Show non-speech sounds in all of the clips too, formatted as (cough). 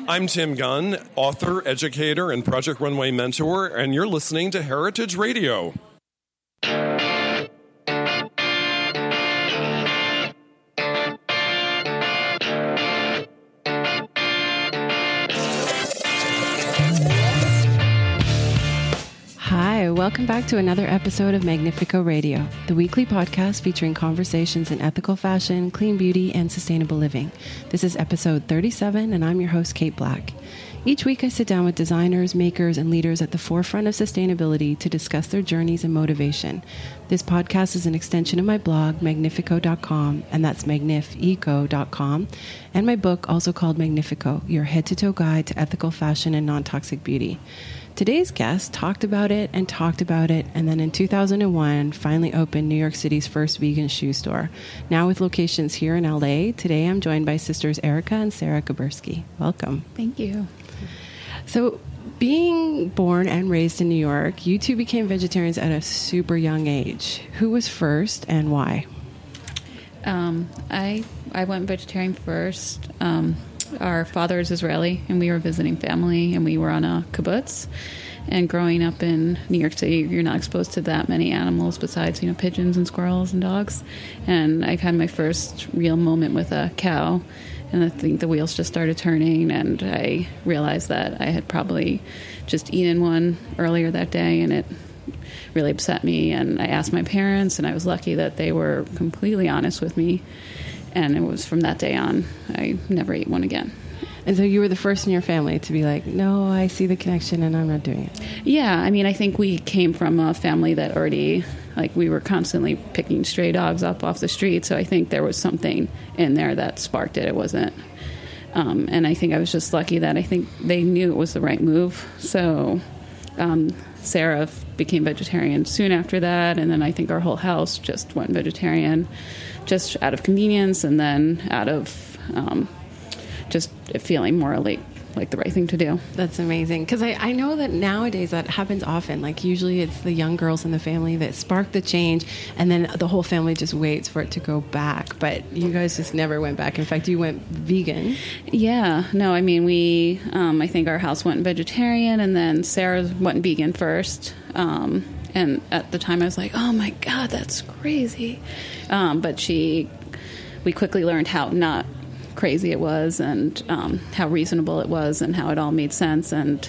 I'm Tim Gunn, author, educator, and Project Runway mentor, and you're listening to Heritage Radio. Welcome back to another episode of Magnifeco Radio, the weekly podcast featuring conversations in ethical fashion, clean beauty, and sustainable living. This is episode 37, and I'm your host, Kate Black. Each week, I sit down with designers, makers, and leaders at the forefront of sustainability to discuss their journeys and motivation. This podcast is an extension of my blog, magnifeco.com, and that's magnifeco.com, and my book, also called Magnifeco Your Head to Toe Guide to Ethical Fashion and Non Toxic Beauty. Today's guest talked about it and talked about it, and then in 2001 finally opened New York City's first vegan shoe store. Now with locations here in LA, today I'm joined by sisters Erica and Sara Kubersky. Welcome. Thank you. So, being born and raised in New York, you two became vegetarians at a super young age. Who was first and why? Um, I I went vegetarian first. Um, our father is Israeli, and we were visiting family, and we were on a kibbutz. And growing up in New York City, you're not exposed to that many animals besides, you know, pigeons and squirrels and dogs. And I've had my first real moment with a cow, and I think the wheels just started turning, and I realized that I had probably just eaten one earlier that day, and it really upset me. And I asked my parents, and I was lucky that they were completely honest with me. And it was from that day on, I never ate one again. And so you were the first in your family to be like, no, I see the connection and I'm not doing it. Yeah, I mean, I think we came from a family that already, like, we were constantly picking stray dogs up off the street. So I think there was something in there that sparked it. It wasn't. Um, and I think I was just lucky that I think they knew it was the right move. So um, Sara became vegetarian soon after that. And then I think our whole house just went vegetarian just out of convenience and then out of um, just feeling morally like the right thing to do. That's amazing because I, I know that nowadays that happens often. Like usually it's the young girls in the family that spark the change, and then the whole family just waits for it to go back. But you guys just never went back. In fact, you went vegan. Yeah, no, I mean we. Um, I think our house went vegetarian, and then Sara went vegan first. Um, and at the time, I was like, "Oh my god, that's crazy," um, but she. We quickly learned how not crazy it was and um, how reasonable it was and how it all made sense. And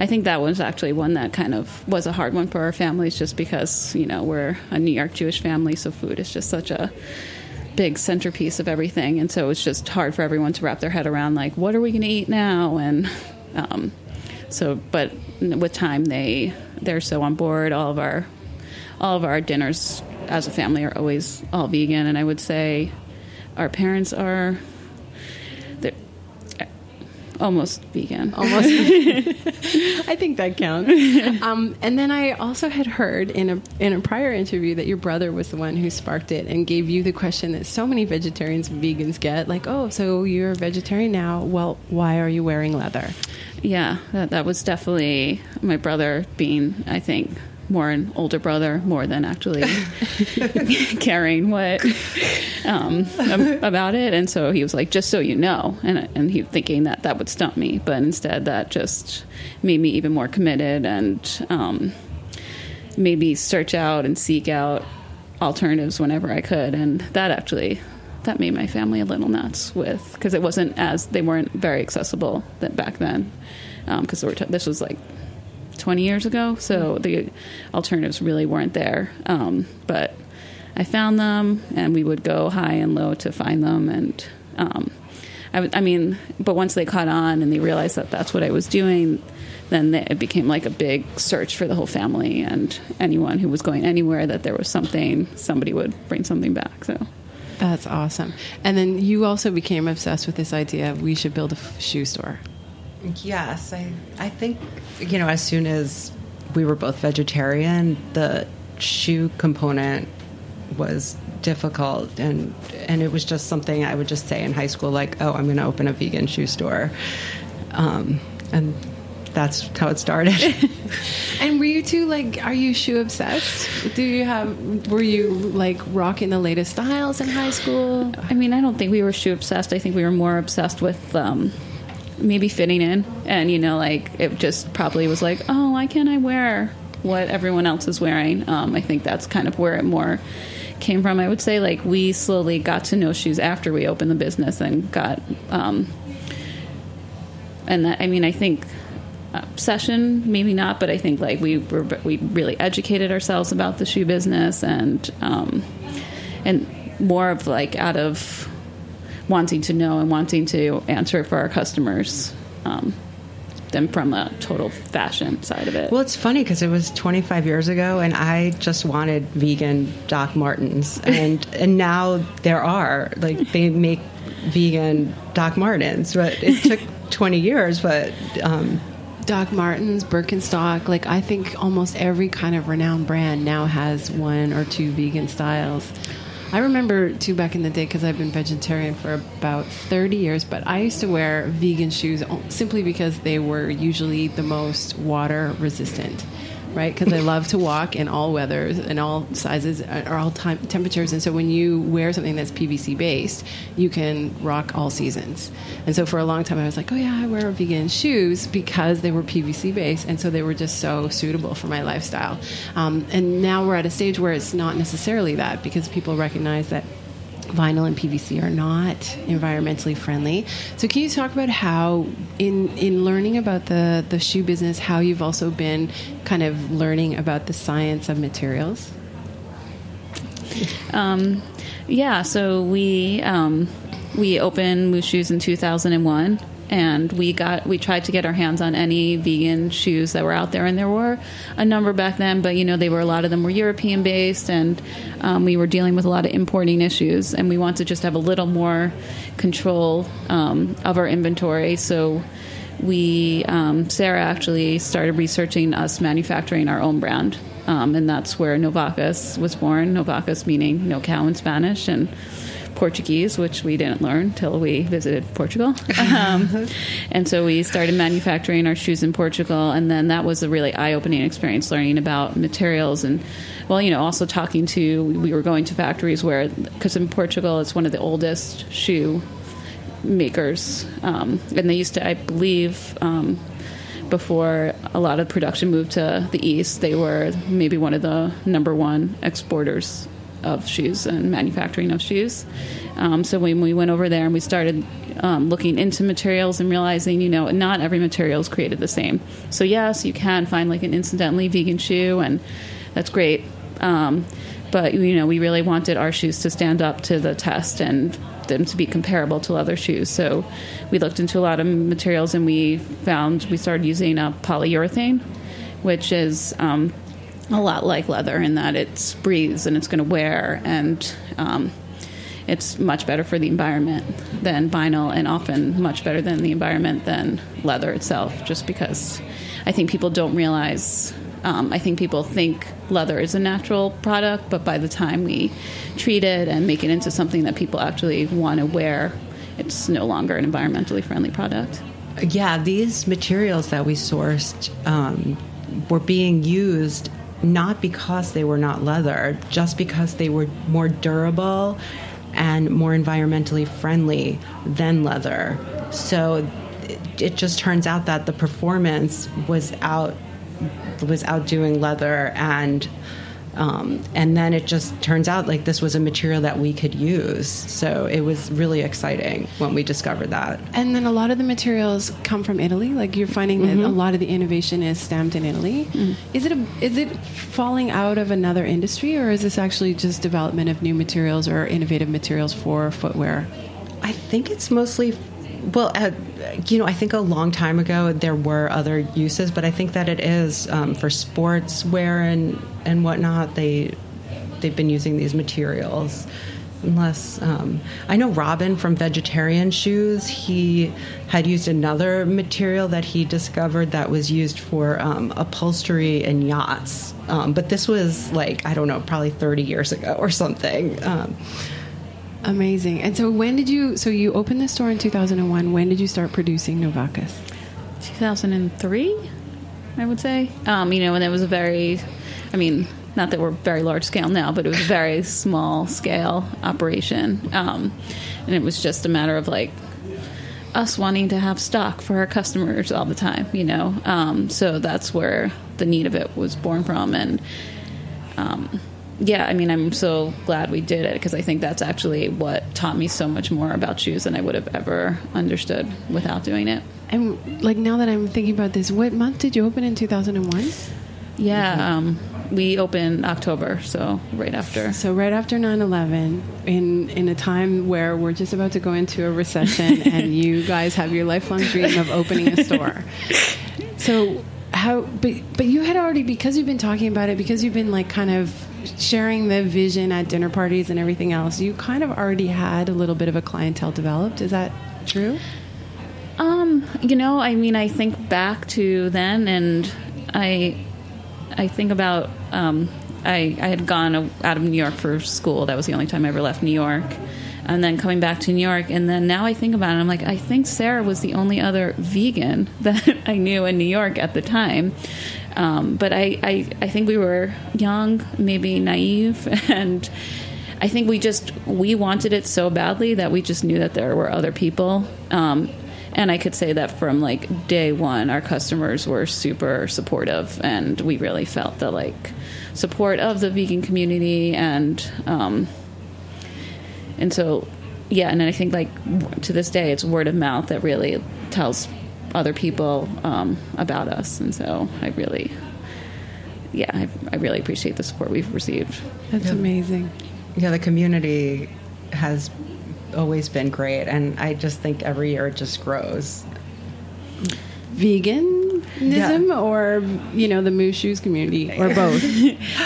I think that was actually one that kind of was a hard one for our families just because you know we're a New York Jewish family so food is just such a big centerpiece of everything. And so it's just hard for everyone to wrap their head around like what are we going to eat now? And um, so but with time they they're so on board all of our all of our dinners as a family are always all vegan and I would say our parents are almost vegan. Almost. (laughs) I think that counts. (laughs) Um, and then I also had heard in a in a prior interview that your brother was the one who sparked it and gave you the question that so many vegetarians and vegans get, like, "Oh, so you're a vegetarian now? Well, why are you wearing leather?" Yeah, that, that was definitely my brother being, I think, more an older brother more than actually (laughs) (laughs) caring what um, about it. And so he was like, "Just so you know," and and he thinking that that would stump me, but instead that just made me even more committed and um, made me search out and seek out alternatives whenever I could, and that actually that made my family a little nuts with because it wasn't as they weren't very accessible that back then because um, t- this was like 20 years ago so the alternatives really weren't there um, but i found them and we would go high and low to find them and um, I, w- I mean but once they caught on and they realized that that's what i was doing then they, it became like a big search for the whole family and anyone who was going anywhere that there was something somebody would bring something back so that's awesome. And then you also became obsessed with this idea of we should build a f- shoe store. Yes, I I think you know as soon as we were both vegetarian, the shoe component was difficult and and it was just something I would just say in high school like, "Oh, I'm going to open a vegan shoe store." Um, and that's how it started. (laughs) (laughs) and were you two like, are you shoe obsessed? Do you have, were you like rocking the latest styles in high school? I mean, I don't think we were shoe obsessed. I think we were more obsessed with um, maybe fitting in. And, you know, like it just probably was like, oh, why can't I wear what everyone else is wearing? Um, I think that's kind of where it more came from. I would say like we slowly got to know shoes after we opened the business and got, um, and that, I mean, I think obsession, maybe not, but I think like we were we really educated ourselves about the shoe business and um, and more of like out of wanting to know and wanting to answer for our customers. Um, than from a total fashion side of it. Well, it's funny because it was 25 years ago, and I just wanted vegan Doc Martens, (laughs) and and now there are like they make vegan Doc Martens, but it took (laughs) 20 years, but um, Doc Martens, Birkenstock, like I think almost every kind of renowned brand now has one or two vegan styles. I remember too back in the day because I've been vegetarian for about 30 years, but I used to wear vegan shoes simply because they were usually the most water resistant right? Because I love to walk in all weathers and all sizes or all time, temperatures. And so when you wear something that's PVC based, you can rock all seasons. And so for a long time, I was like, oh yeah, I wear vegan shoes because they were PVC based, and so they were just so suitable for my lifestyle. Um, and now we're at a stage where it's not necessarily that because people recognize that vinyl and PVC are not environmentally friendly. So can you talk about how in in learning about the the shoe business how you've also been kind of learning about the science of materials? Um, yeah, so we um, we opened MooShoes in 2001 and we got we tried to get our hands on any vegan shoes that were out there and there were a number back then but you know they were a lot of them were european based and um, we were dealing with a lot of importing issues and we wanted to just have a little more control um, of our inventory. So we um, sarah actually started researching us manufacturing our own brand um, and that's where Novacas was born. Novacas meaning no cow in spanish and Portuguese, which we didn't learn till we visited Portugal. Um, (laughs) and so we started manufacturing our shoes in Portugal, and then that was a really eye-opening experience, learning about materials and, well, you know, also talking to. We were going to factories where, because in Portugal, it's one of the oldest shoe makers, um, and they used to, I believe. Um, before a lot of production moved to the east, they were maybe one of the number one exporters of shoes and manufacturing of shoes. Um, so when we went over there and we started um, looking into materials and realizing, you know, not every material is created the same. So yes, you can find like an incidentally vegan shoe, and that's great. Um, but you know, we really wanted our shoes to stand up to the test and them to be comparable to other shoes. So we looked into a lot of materials, and we found we started using a polyurethane, which is um, a lot like leather in that it breathes and it's going to wear and um, it's much better for the environment than vinyl and often much better than the environment than leather itself just because i think people don't realize um, i think people think leather is a natural product but by the time we treat it and make it into something that people actually want to wear it's no longer an environmentally friendly product. Yeah these materials that we sourced um, were being used not because they were not leather, just because they were more durable and more environmentally friendly than leather. So it, just turns out that the performance was out was outdoing leather and um, and then it just turns out like this was a material that we could use. So it was really exciting when we discovered that. And then a lot of the materials come from Italy. Like you're finding that a lot of the innovation is stamped in Italy. Is it a, is it falling out of another industry, or is this actually just development of new materials or innovative materials for footwear? I think it's mostly, well, uh, you know, I think a long time ago there were other uses, but I think that it is um, for sports wear and and whatnot. They they've been using these materials. Unless um, I know Robin from Vegetarian Shoes, he had used another material that he discovered that was used for um, upholstery and yachts. Um, but this was like I don't know, probably 30 years ago or something. Amazing. And so when did you? So you opened the store in 2001. When did you start producing Novacas? 2003, I would say. Um, you know, and it was a very, I mean, not that we're very large scale now, but it was a very small scale operation. Um, and it was just a matter of like us wanting to have stock for our customers all the time, you know. Um, so that's where the need of it was born from. And um, yeah, I mean, I'm so glad we did it because I think that's actually what taught me so much more about shoes than I would have ever understood without doing it. And like now that I'm thinking about this, what month did you open in 2001? Yeah, um, we opened October, so right after. So right after 9/11, in in a time where we're just about to go into a recession, (laughs) and you guys have your lifelong dream of opening a store. So how? But but you had already because you've been talking about it because you've been like kind of sharing the vision at dinner parties and everything else. You kind of already had a little bit of a clientele developed. Is that true? Um, you know, I mean, I think back to then, and I, I think about um, I I had gone out of New York for school. That was the only time I ever left New York, and then coming back to New York, and then now I think about it, I'm like, I think Sara was the only other vegan (laughs) that I knew in New York at the time. Um, but I, I I think we were young, maybe naive, (laughs) and. I think we just we wanted it so badly that we just knew that there were other people um, and I could say that from like day one, our customers were super supportive, and we really felt the like support of the vegan community, and um, and so yeah, and I think like to this day, it's word of mouth that really tells other people um, about us, and so I really. Yeah, I, I really appreciate the support we've received. That's amazing. yeah, the community has always been great, and I just think every year it just grows. Veganism or you know the MooShoes community or (laughs) both.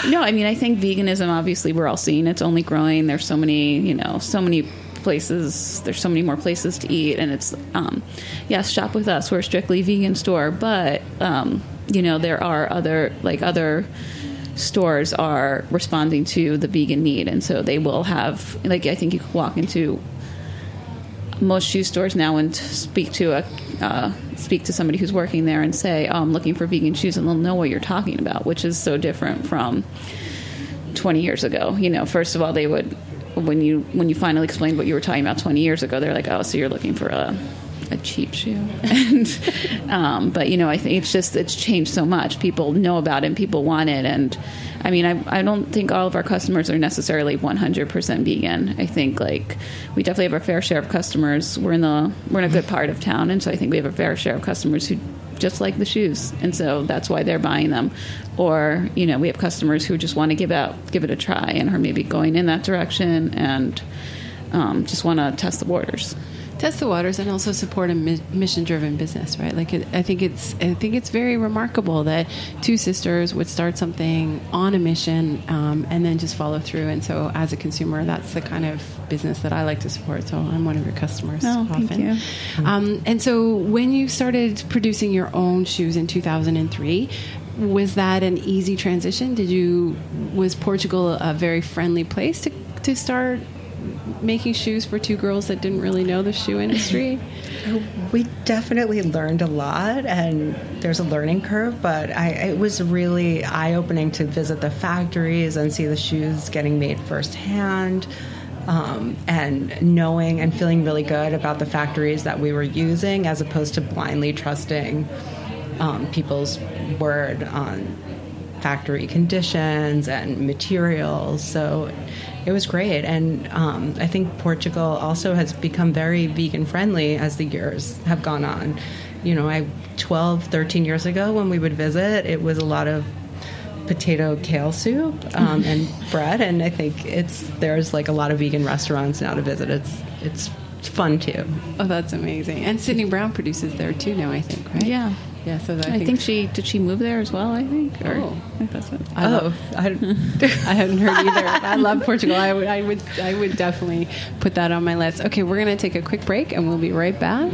no, I mean I think veganism. Obviously, we're all seeing it's only growing. There's so many, you know, so many places. There's so many more places to eat, and it's um, yes, shop with us. We're strictly vegan store, but um, you know there are other like other stores are responding to the vegan need, and so they will have like I think you can walk into most shoe stores now and speak to a uh, speak to somebody who's working there and say, oh, "I'm looking for vegan shoes," and they'll know what you're talking about, which is so different from 20 years ago. You know, first of all, they would when you when you finally explained what you were talking about 20 years ago, they're like, "Oh, so you're looking for a a cheap shoe," (laughs) and um, but you know, I think it's just it's changed so much. People know about it, and people want it, and I mean, I, I don't think all of our customers are necessarily 100% vegan. I think like we definitely have our fair share of customers. We're in the we're in a good part of town, and so I think we have a fair share of customers who just like the shoes, and so that's why they're buying them. Or you know, we have customers who just want to give out give it a try and are maybe going in that direction and um, just want to test the waters. Test the waters and also support a mi- mission-driven business, right? Like it, I think it's I think it's very remarkable that two sisters would start something on a mission um, and then just follow through. And so, as a consumer, that's the kind of business that I like to support. So I'm one of your customers Oh, often. thank you. Um, and so, when you started producing your own shoes in 2003, was that an easy transition? Did you was Portugal a very friendly place to to start making shoes for two girls that didn't really know the shoe industry? (laughs) We definitely learned a lot, and there's a learning curve. But I, it was really eye opening to visit the factories and see the shoes getting made firsthand. Um, and knowing and feeling really good about the factories that we were using as opposed to blindly trusting um, people's word on factory conditions and materials. So it was great. And um, I think Portugal also has become very vegan friendly as the years have gone on. You know, I 12, 13 years ago when we would visit, it was a lot of potato kale soup um, and (laughs) bread, and I think it's there's like a lot of vegan restaurants now to visit. It's it's fun too. Oh, that's amazing! And Sydney Brown produces there too now. I think, right? Yeah. Yeah, so that, I, think, she did. She move there as well. I think. Or, Oh. I think that's it. I oh, love- I, I hadn't heard either. I love Portugal. I would, I would, I would definitely put that on my list. Okay, we're going to take a quick break, and we'll be right back.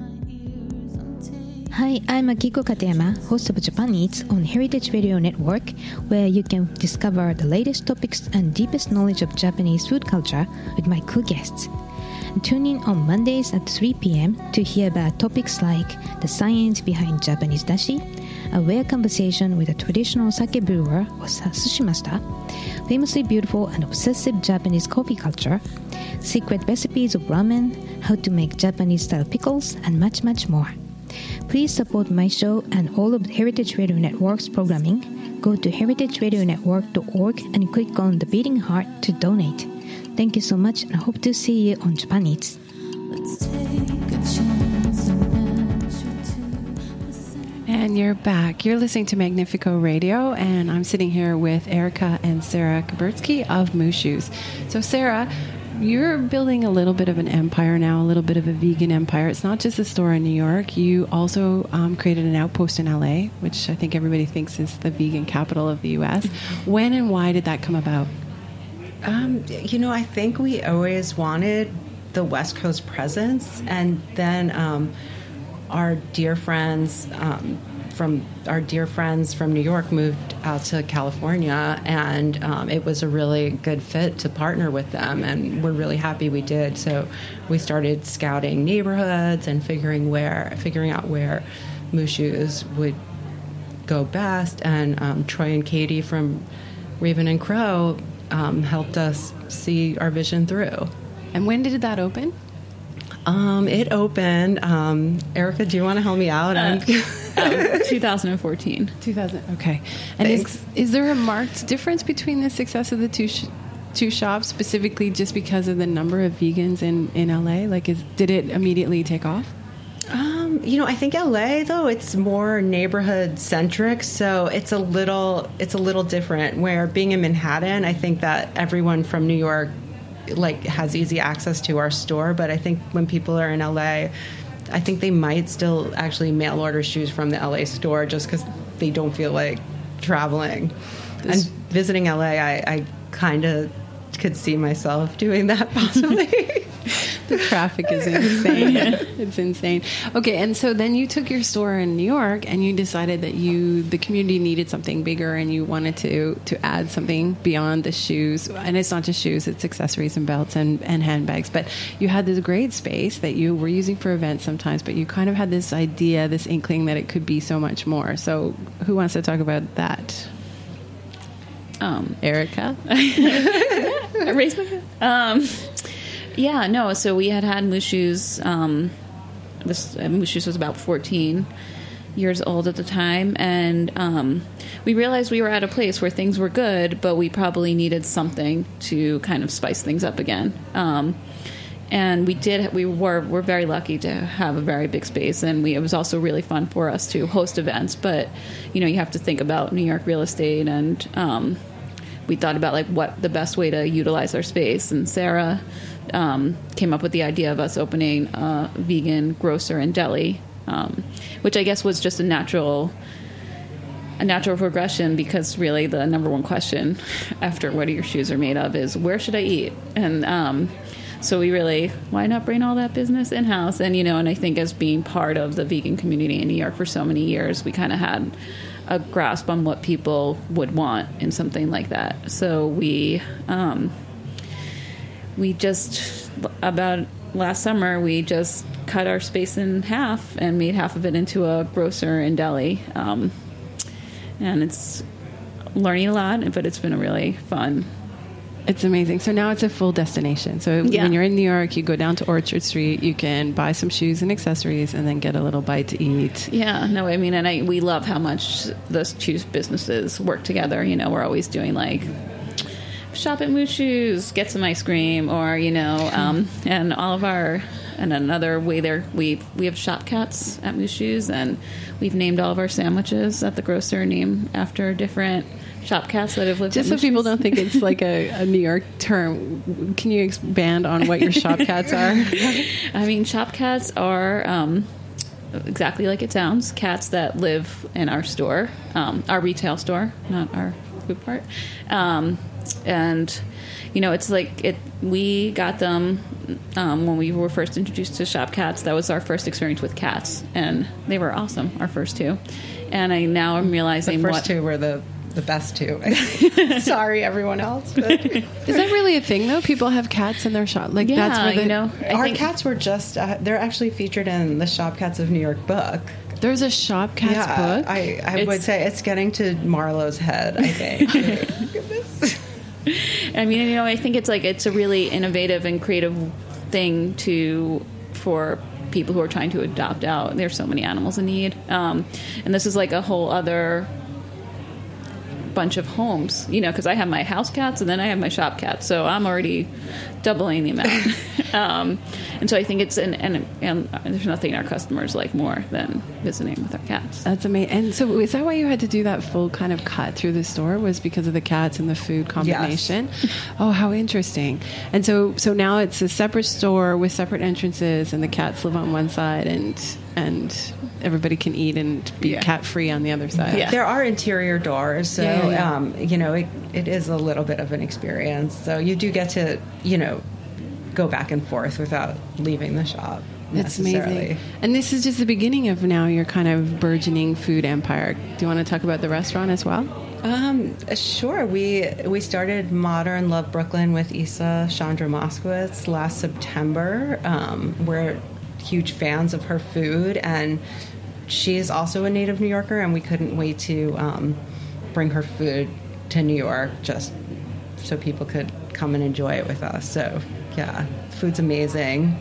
Hi, I'm Akiko Katayama, host of Japan Eats on Heritage Radio Network, where you can discover the latest topics and deepest knowledge of Japanese food culture with my cool guests. Tune in on Mondays at 3 p.m. to hear about topics like the science behind Japanese dashi, a rare conversation with a traditional sake brewer or sushi master, famously beautiful and obsessive Japanese coffee culture, secret recipes of ramen, how to make Japanese style pickles, and much, much more. Please support my show and all of Heritage Radio Network's programming. Go to heritageradionetwork.org and click on the beating heart to donate. Thank you so much and I hope to see you on Japan Eats. And you're back. You're listening to Magnifeco Radio, and I'm sitting here with Erica and Sara Kubersky of MooShoes. So, Sara, you're building a little bit of an empire now, a little bit of a vegan empire. It's not just a store in New York. You also um, created an outpost in LA, which I think everybody thinks is the vegan capital of the U.S. When and why did that come about? Um, you know, I think we always wanted the West Coast presence, and then um, our dear friends um, from our dear friends from New York moved out to California, and um, it was a really good fit to partner with them, and we're really happy we did. So we started scouting neighborhoods and figuring where, figuring out where MooShoes would go best. And um, Troy and Katie from Raven and Crow um, helped us see our vision through. And when did that open? Um, it opened. Um, Erica, do you want to help me out? I'm- Um, (laughs) 2014. 2000. Okay. And is, Thanks. is there a marked difference between the success of the two sh- two shops, specifically just because of the number of vegans in, in LA? Like, is did it immediately take off? Um, you know, I think LA though it's more neighborhood centric, so it's a little it's a little different. Where being in Manhattan, I think that everyone from New York like has easy access to our store, but I think when people are in LA, I think they might still actually mail order shoes from the LA store just because they don't feel like traveling. This- and visiting LA, I, I kind of could see myself (laughs) doing that (laughs) possibly. The traffic is insane. (laughs) it's insane. Okay, and so then you took your store in New York and you decided that you the community needed something bigger and you wanted to to add something beyond the shoes. And it's not just shoes, it's accessories and belts and, and handbags. But you had this great space that you were using for events sometimes, but you kind of had this idea, this inkling that it could be so much more. So who wants to talk about that? Um, Erica? (laughs) I raised my hand. Um, yeah, no. So we had had MooShoes. Um, this uh, Shoes was about fourteen years old at the time, and um, we realized we were at a place where things were good, but we probably needed something to kind of spice things up again. Um, and we did. We were were very lucky to have a very big space, and we, it was also really fun for us to host events. But you know, you have to think about New York real estate and um, we thought about like what the best way to utilize our space and sarah um, came up with the idea of us opening a vegan grocer and deli um, which i guess was just a natural a natural progression because really the number one question (laughs) after what are your shoes are made of is where should i eat? And um, so we really why not bring all that business in house and you know and i think as being part of the vegan community in new york for so many years we kind of had a grasp on what people would want in something like that. So we um, we just about last summer we just cut our space in half and made half of it into a grocer and deli, um, and it's learning a lot, but it's been a really fun it's amazing. So now it's a full destination. So Yeah. when you're in New York, you go down to Orchard Street, you can buy some shoes and accessories and then get a little bite to eat. Yeah, no, I mean, and I we love how much those two businesses work together. You know, we're always doing like shop at MooShoes, get some ice cream, or you know, (laughs) um, and all of our and another way there we we have shop cats at MooShoes, and we've named all of our sandwiches at the grocer named after different shop cats that have lived. Just so people don't think it's like a, a New York term, can you expand on what your shop cats are? (laughs) I mean, shop cats are um, exactly like it sounds cats that live in our store, um, our retail store, not our food part. Um, and, you know, it's like it. we got them um, when we were first introduced to shop cats. That was our first experience with cats, and they were awesome, our first two. And I now am realizing The first what. two were the the best two. (laughs) Sorry, everyone else. But (laughs) Is that really a thing though? People have cats in their shop. Like Yeah, that's where they, you know, I our think- cats were just uh, they're actually featured in the Shop Cats of New York book. There's a shop cats yeah, book. I, I would say it's getting to Marlowe's head. I think. Goodness. (laughs) I mean, you know, I think it's like it's a really innovative and creative thing to for people who are trying to adopt out. There's so many animals in need, um, and this is like a whole other bunch of homes. You know, because I have my house cats and then I have my shop cats, so I'm already doubling the amount. (laughs) um, and so I think it's and, and and there's nothing our customers like more than visiting with our cats. That's amazing. And so, is that why you had to do that full kind of cut through the store? Was because of the cats and the food combination? Oh, how interesting! And so, so now it's a separate store with separate entrances, and the cats live on one side, and and everybody can eat and be Yeah. cat free on the other side. Yeah. There are interior doors, so Yeah, yeah, yeah. Um, you know it, it is a little bit of an experience. So you do get to you know go back and forth without leaving the shop. That's amazing. And this is just the beginning of now your kind of burgeoning food empire. Do you want to talk about the restaurant as well? Um, sure. We we started Modern Love Brooklyn with Isa Chandra Moskowitz last September. Um, we're huge fans of her food, and she's also a native New Yorker, and we couldn't wait to um, bring her food to New York just so people could come and enjoy it with us. So yeah, food's amazing.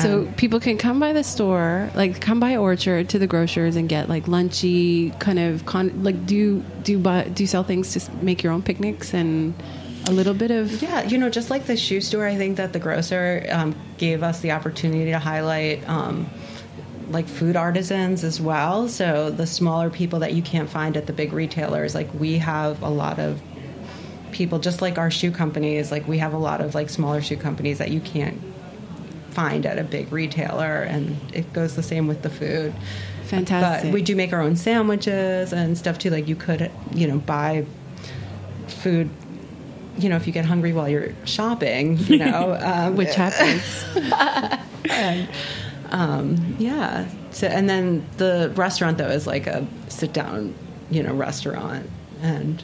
So Um, people can come by the store, like come by Orchard to the grocers and get like lunchy kind of con- like do you, do you buy, do you sell things to make your own picnics and a little bit of Yeah, you know, just like the shoe store, I think that the grocer um, gave us the opportunity to highlight um, like food artisans as well. So the smaller people that you can't find at the big retailers, like we have a lot of people, just like our shoe companies, like we have a lot of like smaller shoe companies that you can't find at a big retailer, and it goes the same with the food. fantastic. But we do make our own sandwiches and stuff too. Like you could, you know, buy food you know, if you get hungry while you're shopping, you know, (laughs) um, Which (laughs) happens. and, um, yeah. So, and then the restaurant though is like a sit down, you know, restaurant, and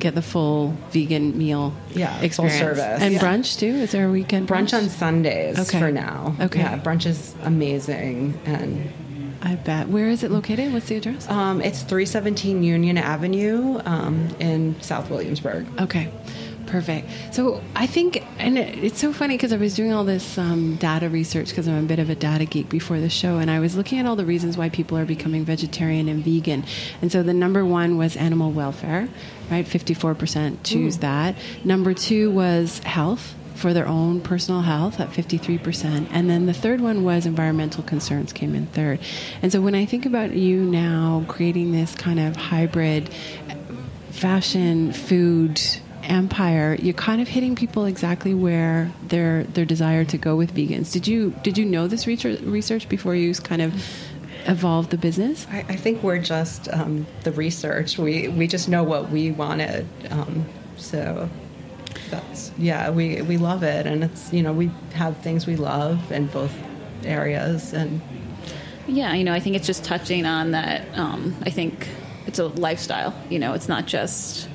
Get the full vegan meal Yeah, full service. And Yeah. brunch too? Is there a weekend brunch on Sundays Okay. for now. Okay. yeah, brunch is amazing, and I bet. Where is it located? What's the address? um, it's three seventeen Union Avenue um, in South Williamsburg. Okay, perfect. So I think, and it, it's so funny because I was doing all this um, data research because I'm a bit of a data geek before the show, and I was looking at all the reasons why people are becoming vegetarian and vegan. And so the number one was animal welfare, right? 54% choose that. Number two was health. For their own personal health at 53%. And then the third one was environmental concerns came in third. And so when I think about you now creating this kind of hybrid fashion food empire you're kind of hitting people exactly where their their desire to go with vegans did you did you know this research research before you kind of evolved the business I, I think we're just um, the research. We we just know what we wanted. Um, so that's yeah. We we love it, and it's you know we have things we love in both areas, and Yeah, you know, I think it's just touching on that. Um, I think it's a lifestyle. You know, it's not just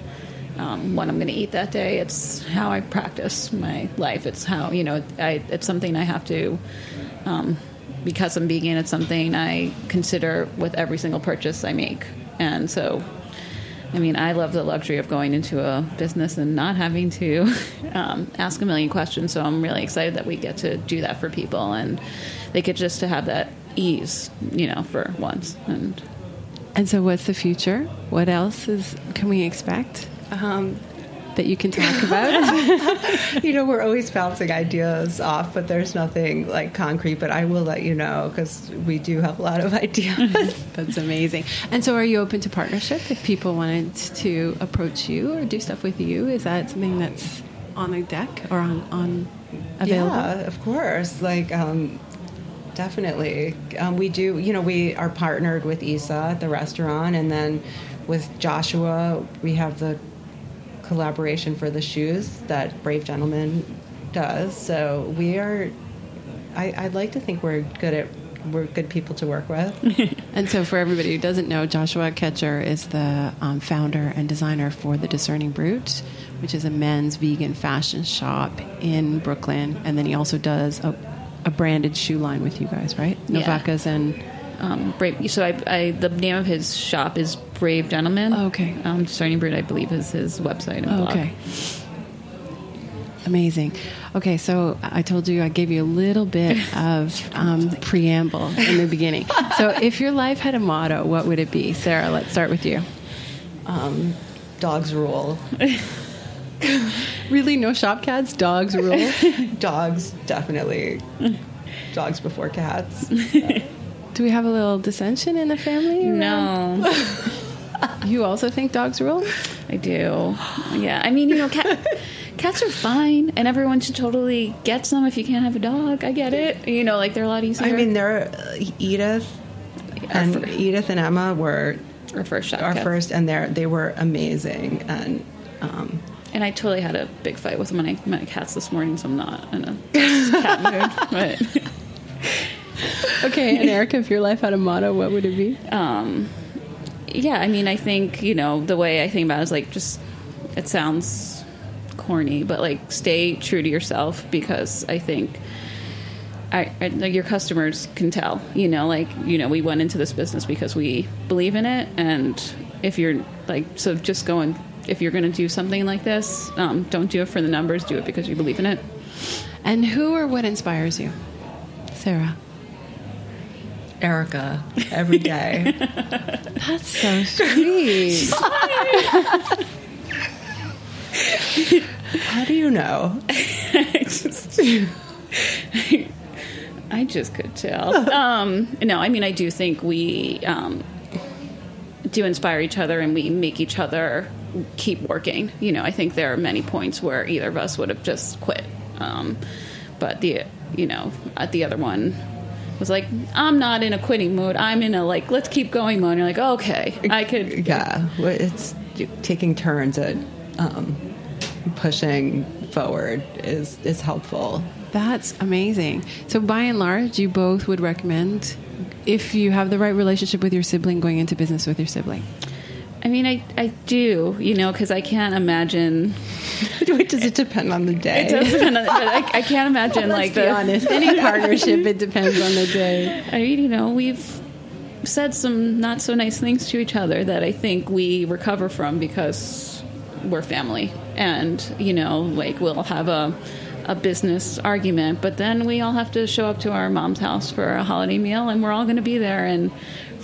um, what I'm going to eat that day. It's how I practice my life. It's how you know, I, it's something I have to. Um, because I'm vegan, it's something I consider with every single purchase I make, and so. I mean, I love the luxury of going into a business and not having to (laughs) um, ask a million questions. So I'm really excited that we get to do that for people, and they get just to have that ease, you know, for once. And and so what's the future what else is can we expect um, that you can talk (laughs) about you know we're always bouncing ideas off, but there's nothing like concrete. But I will let you know because we do have a lot of (laughs) ideas. (laughs) that's amazing and so are you open to partnership if people wanted to approach you or do stuff with you is that something that's on the deck or on, on available Yeah, of course. Like, um, definitely. Um, we do, you know, we are partnered with Isa at the restaurant, and then with Joshua, we have the collaboration for the shoes that Brave Gentleman does. So we are, I, I'd like to think we're good at, we're good people to work with. (laughs) And so, for everybody who doesn't know, Joshua Katcher is the um, founder and designer for The Discerning Brute, which is a men's vegan fashion shop in Brooklyn. And then he also does a, a branded shoe line with you guys, right? Yeah. Novacas and. um, Brave. So I, I, the name of his shop is Brave Gentleman. Oh, okay. Um, Discerning Brute, I believe, is his website and Oh, blog. okay. Amazing. Okay, so I told you I gave you a little bit (laughs) of um, preamble in the beginning. So, if your life had a motto, what would it be? Sara, let's start with you. Um, dogs rule. Really, no shop cats, dogs rule. (laughs) Dogs, definitely. Dogs before cats. (laughs) Do we have a little dissension in the family? No, You also think dogs rule? I do. Yeah, I mean, you know, cat, (laughs) cats are fine, and everyone should totally get some if you can't have a dog. I get it. You know, like they're a lot easier. I mean, they're uh, Edith and fir- Edith and Emma were our first shop our cat. first, and they they were amazing. And um, And I totally had a big fight with my my cats this morning, so I'm not in a (laughs) cat mood. But (laughs) Okay, and Erica, if your life had a motto, what would it be? um, yeah, I mean, I think you know the way I think about it is like just it sounds corny, but like stay true to yourself because I think. I, I, like your customers can tell, you know, like, you know, we went into this business because we believe in it. And if you're like, so just going, if you're going to do something like this, um, don't do it for the numbers, do it because you believe in it. And who or what inspires you? Sara. Erica every day. (laughs) That's so (laughs) sweet. How do you know? (laughs) I just, I just could tell. Um, no, I mean, I do think we um, do inspire each other and we make each other keep working. You know, I think there are many points where either of us would have just quit. Um, but the, you know, at the other one was like, I'm not in a quitting mode. I'm in a like, let's keep going mode. And you're like, okay, I could. (laughs) Yeah, well, it's taking turns at um, pushing forward is is helpful. That's amazing. So, by and large, you both would recommend if you have the right relationship with your sibling, going into business with your sibling. I mean, I, I do, you know, because I can't imagine. (laughs) Does it depend on the day? It does depend on, but I, I can't (laughs) imagine like Let's be the, honest. Any (laughs) partnership, it depends on the day. I mean, you know, we've said some not so nice things to each other that I think we recover from because we're family, and you know, like we'll have a a business argument, but then we all have to show up to our mom's house for a holiday meal, and we're all going to be there and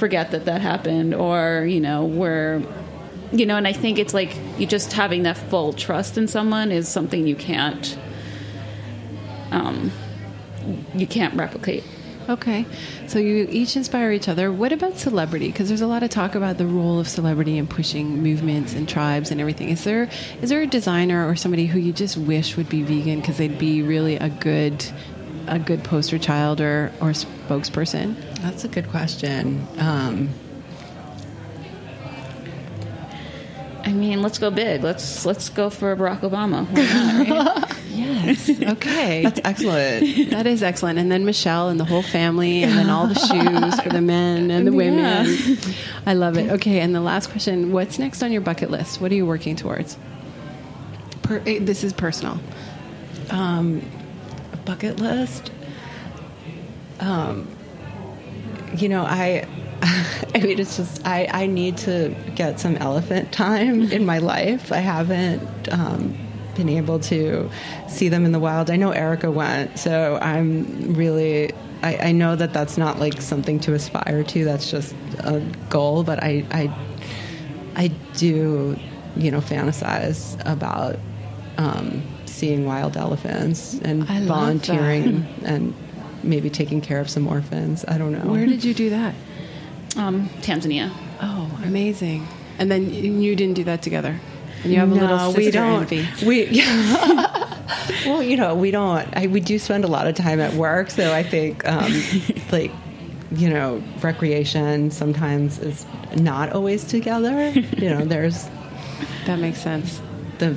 forget that that happened, or you know, we're you know, and I think it's like you just having that full trust in someone is something you can't um, you can't replicate. Okay, so you each inspire each other. What about celebrity? Because there's a lot of talk about the role of celebrity in pushing movements and tribes and everything. Is there is there a designer or somebody who you just wish would be vegan because they'd be really a good a good poster child or or spokesperson? That's a good question. Um, I mean, let's go big. Let's let's go for Barack Obama. Why not, right? (laughs) Yes. (laughs) Okay. that's excellent. that is excellent. And then Michelle and the whole family, and then all the (laughs) shoes for the men and the women. Yeah. I love it. Okay. And the last question What's next on your bucket list? What are you working towards? Per, eh, this is personal. Um, a bucket list. Um, you know, I. (laughs) I mean, it's just I, I need to get some elephant time (laughs) in my life. I haven't um, been able to see them in the wild. I know Erica went, so I'm really. I, I know that that's not like something to aspire to. That's just a goal. But I, I, I do, you know, fantasize about um, seeing wild elephants and volunteering and maybe taking care of some orphans. I don't know. Where did you do that? Um, Tanzania. Oh, amazing. And then you didn't do that together. And you have a little No, sister we don't. envy. We well, you know, we don't. I, we do spend a lot of time at work, so I think um, (laughs) like you know, recreation sometimes is not always together. You know, there's That makes sense. the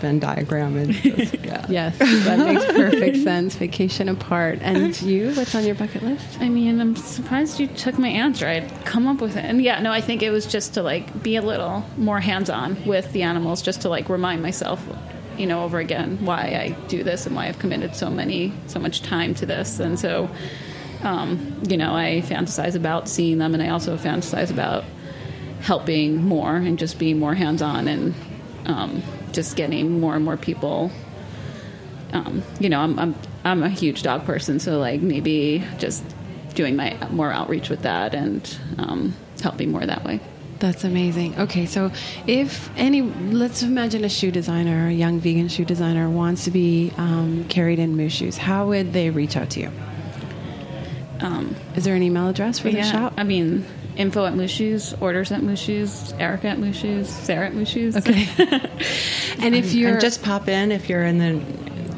Venn diagram and just, (laughs) yeah. Yes, that makes perfect (laughs) sense. Vacation apart. And you, what's on your bucket list? I mean, I'm surprised you took my answer. I'd come up with it. And yeah, no, I think it was just to like be a little more hands on with the animals, just to like remind myself, you know, over again why I do this and why I've committed so many, so much time to this. And so, um, you know, I fantasize about seeing them and I also fantasize about helping more and just being more hands on and um, just getting more and more people um, you know, I'm, I'm I'm a huge dog person, so like maybe just doing my more outreach with that and um, helping more that way. That's amazing. Okay, so if any, let's imagine a shoe designer, a young vegan shoe designer, wants to be um, carried in MooShoes. How would they reach out to you? Um, Is there an email address for the yeah, shop? I mean, info at Shoes, orders at Shoes, Erica at Shoes, Sara at Shoes. Okay. (laughs) and if you're and just pop in if you're in the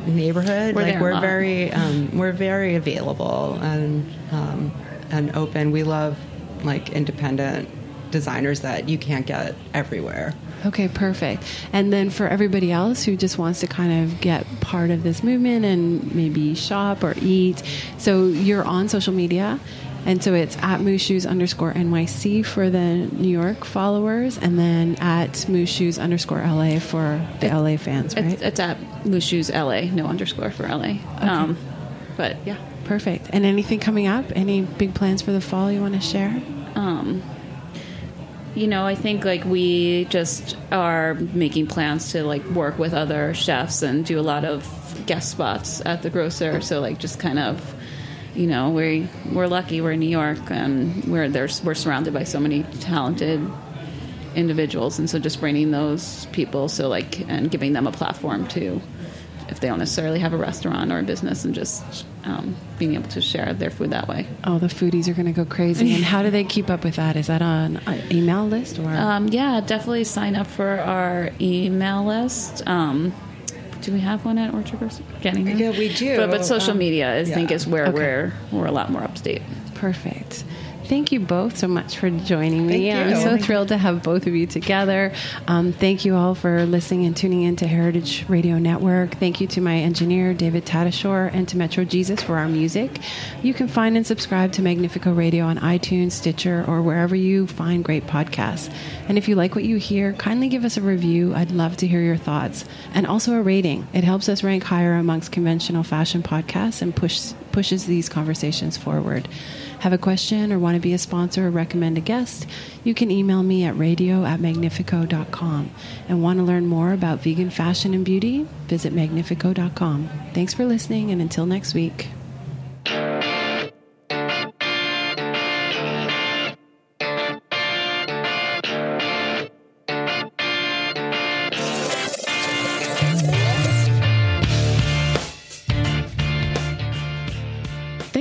neighborhood. We're like we're very um, we're very available and um, and open. We love like independent designers that you can't get everywhere. Okay, perfect. And then for everybody else who just wants to kind of get part of this movement and maybe shop or eat, so you're on social media. And so it's at MooShoes underscore NYC for the New York followers, and then at MooShoes underscore LA for the LA fans, right? It's, it's at MooShoes LA, no underscore for LA. Um, but yeah. Perfect. And anything coming up? Any big plans for the fall you want to share? um, you know, I think like we just are making plans to like work with other chefs and do a lot of guest spots at the grocer. So like just kind of, you know, we we're lucky we're in New York and we're there's we're surrounded by so many talented individuals, and so just bringing those people, so like and giving them a platform to. If they don't necessarily have a restaurant or a business, and just um, being able to share their food that way. Oh, the foodies are going to go crazy. And how do they keep up with that? Is that on an email list or? Um, yeah, definitely sign up for our email list. Um, do we have one at Orchard Grocery? Getting there? Yeah, we do. But, but social Um, media, I think, is where Okay. we're we're a lot more up to date. Perfect. Thank you both so much for joining me. I'm so Thank thrilled to have both of you together. Um, thank you all for listening and tuning in to Heritage Radio Network. Thank you to my engineer, David Tadashore, and to Metro Jesus for our music. You can find and subscribe to Magnifeco Radio on iTunes, Stitcher, or wherever you find great podcasts. And if you like what you hear, kindly give us a review. I'd love to hear your thoughts. And also a rating. It helps us rank higher amongst conventional fashion podcasts and push, pushes these conversations forward. Have a question or want to be a sponsor or recommend a guest? You can email me at radio at magnifeco.com. And want to learn more about vegan fashion and beauty? Visit magnifeco.com. Thanks for listening, and until next week.